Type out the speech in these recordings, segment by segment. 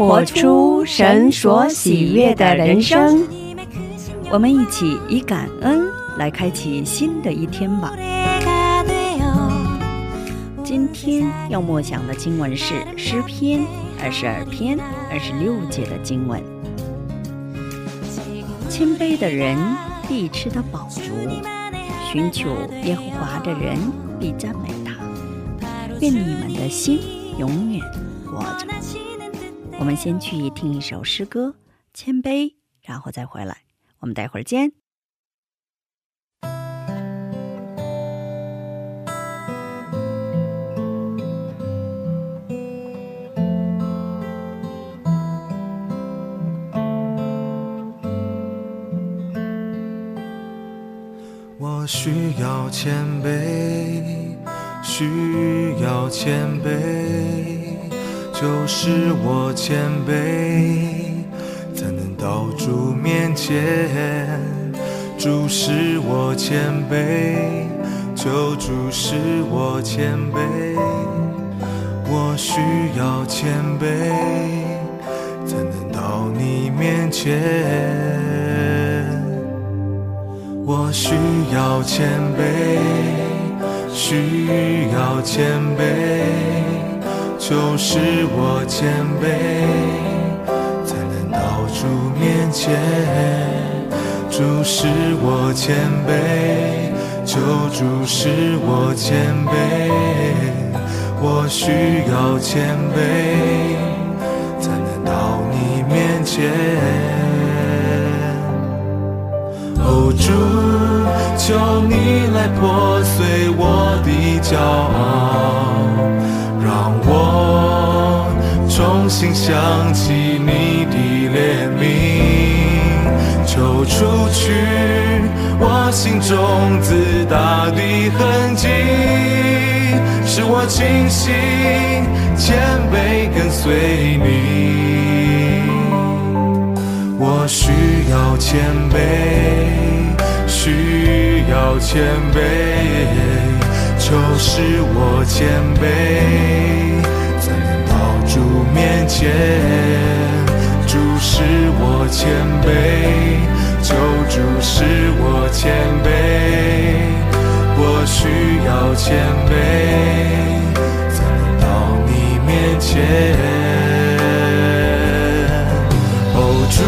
活出神所喜悦的人生。我们一起以感恩来开启新的一天吧。今天要默想的经文是诗篇二十二篇二十六节的经文。谦卑的人必吃得饱足，寻求耶和华的人必赞美他。愿你们的心永远活着。我们先去听一首诗歌《谦卑》，然后再回来。我们待会儿见。我需要谦卑，需要谦卑，就是我谦卑，才能到主面前。主使我谦卑，求主使我谦卑。我需要谦卑，才能到你面前。我需要谦卑，需要谦卑，就是我谦卑，才能到主面前。主使我谦卑，求主使我谦卑。我需要谦卑，才能到你面前。哦，主，求你来破碎我的骄傲，心想起你的怜悯，求除去我心中自大的痕迹，使我清醒谦卑跟随你。我需要谦卑，需要谦卑，求使我谦卑，前。主使我谦卑，求主使我谦卑，我需要谦卑，才能到你面前。哦，主，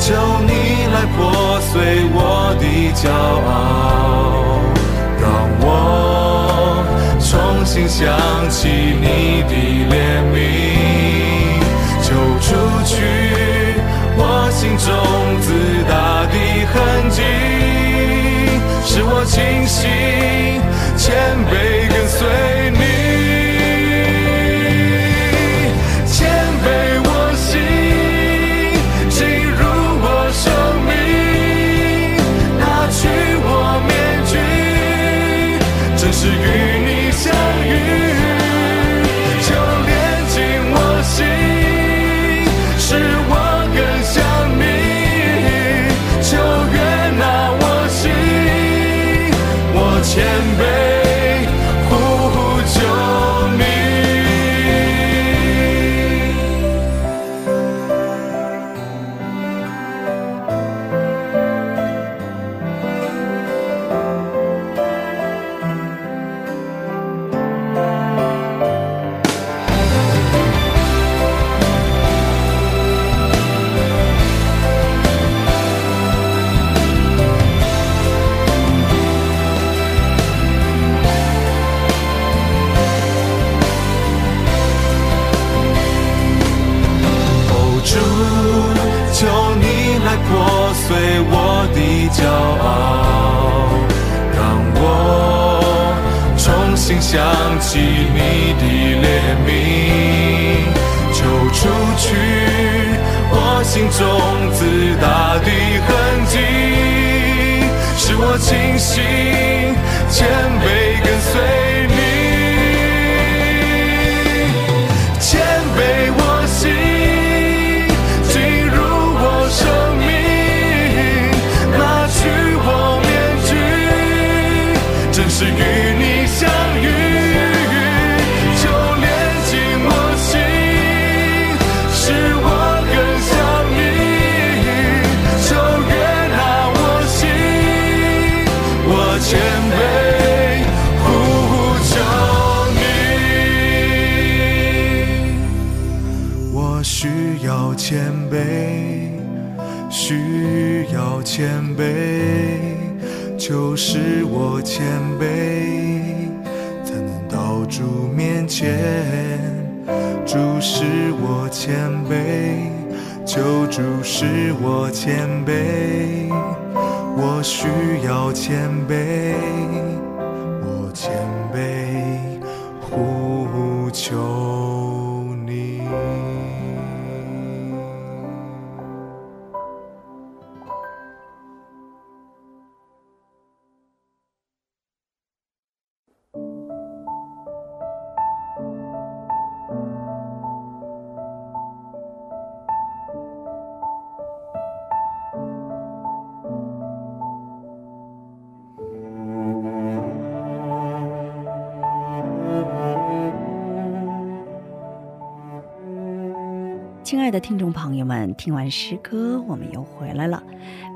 求你来破碎我的骄傲，让我重新想起你的怜我清醒谦卑跟随你。谦卑我心，进入我生命，拿去我面具，正是与你相遇。想起你的怜悯，就是我谦卑，才能到主面前。主使我谦卑，求主使我谦卑，我需要谦卑，亲爱的听众朋友们，听完诗歌，我们又回来了。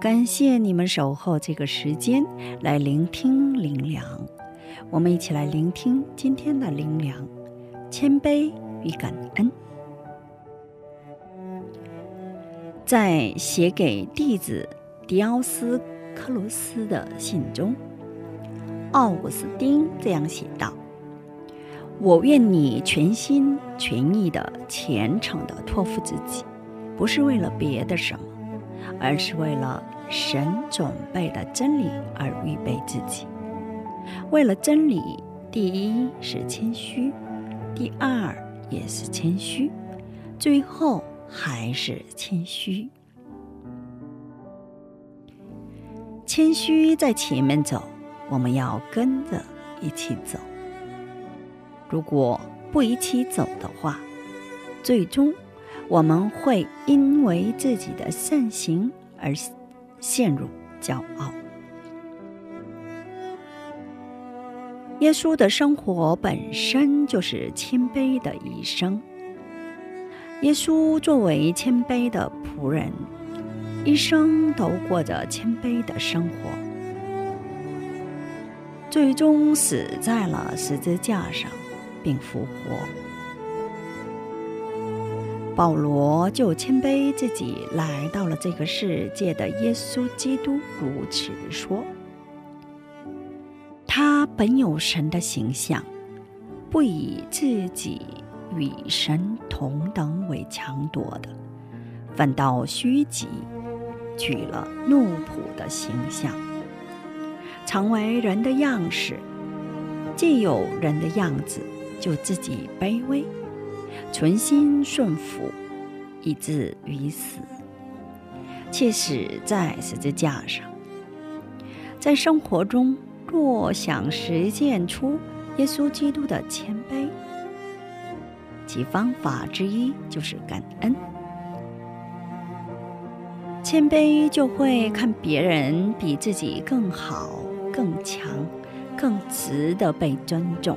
感谢你们守候这个时间来聆听灵粮。我们一起来聆听今天的灵粮：谦卑与感恩。在写给弟子迪奥斯克鲁斯的信中，奥古斯丁这样写道。我愿你全心全意的、虔诚的托付自己，不是为了别的什么，而是为了神准备的真理而预备自己。为了真理，第一是谦虚，第二也是谦虚，最后还是谦虚。谦虚在前面走，我们要跟着一起走。如果不一起走的话，最终我们会因为自己的善行而陷入骄傲。耶稣的生活本身就是谦卑的一生。耶稣作为谦卑的仆人，一生都过着谦卑的生活，最终死在了十字架上。并复活。保罗就谦卑自己来到了这个世界的耶稣基督如此说：“他本有神的形象，不以自己与神同等为强夺的，反倒虚己，取了奴仆的形象，成为人的样式，既有人的样子。”就自己卑微，存心顺服，以至于死，且死在十字架上。在生活中，若想实践出耶稣基督的谦卑，其方法之一就是感恩。谦卑就会看别人比自己更好、更强、更值得被尊重。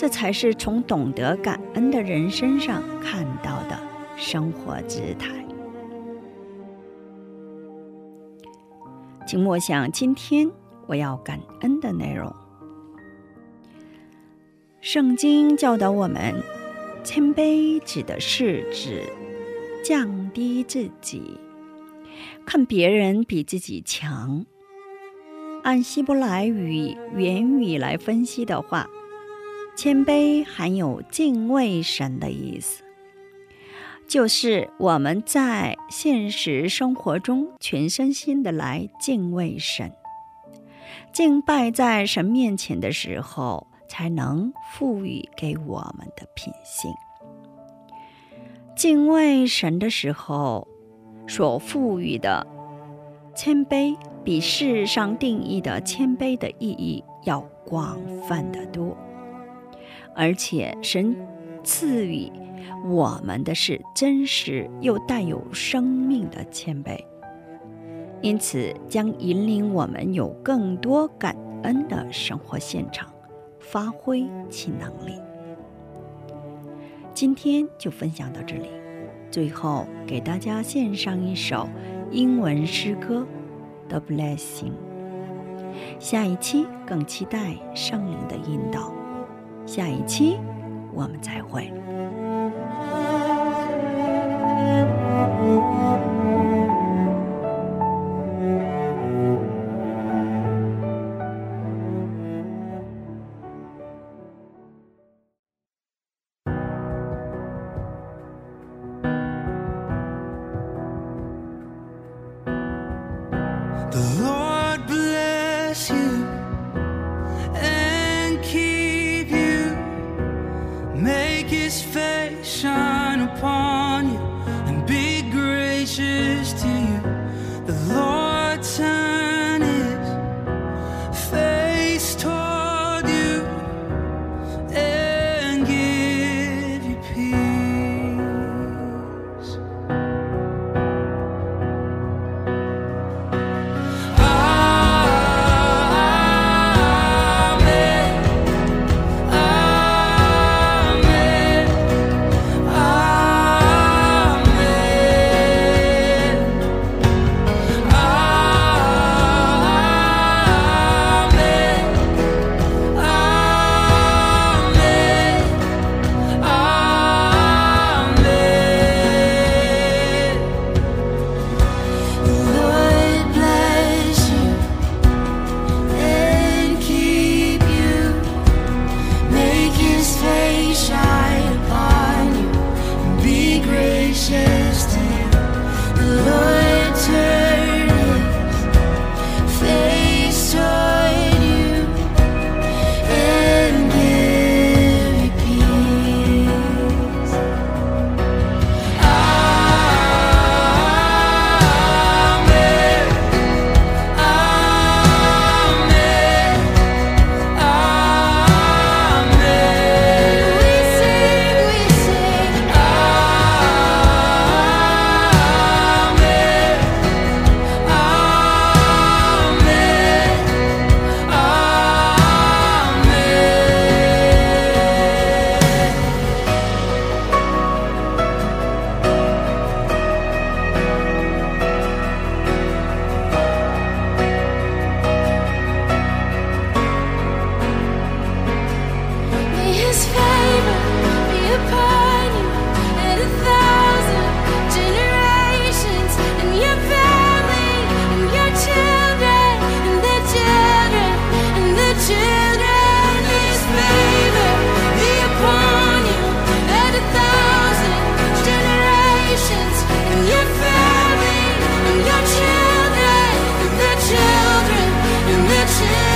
这才是从懂得感恩的人身上看到的生活姿态。请默想今天我要感恩的内容。圣经教导我们，谦卑指的是指降低自己，看别人比自己强。按希伯来语原语来分析的话。谦卑含有敬畏神的意思，就是我们在现实生活中全身心的来敬畏神，敬拜在神面前的时候，才能赋予给我们的品性。敬畏神的时候，所赋予的谦卑，比世上定义的谦卑的意义要广泛的多。而且，神赐予我们的是真实又带有生命的谦卑，因此将引领我们有更多感恩的生活现场，发挥其能力。今天就分享到这里，最后给大家献上一首英文诗歌《The Blessing》。下一期更期待圣灵的引导。下一期我们再会。是。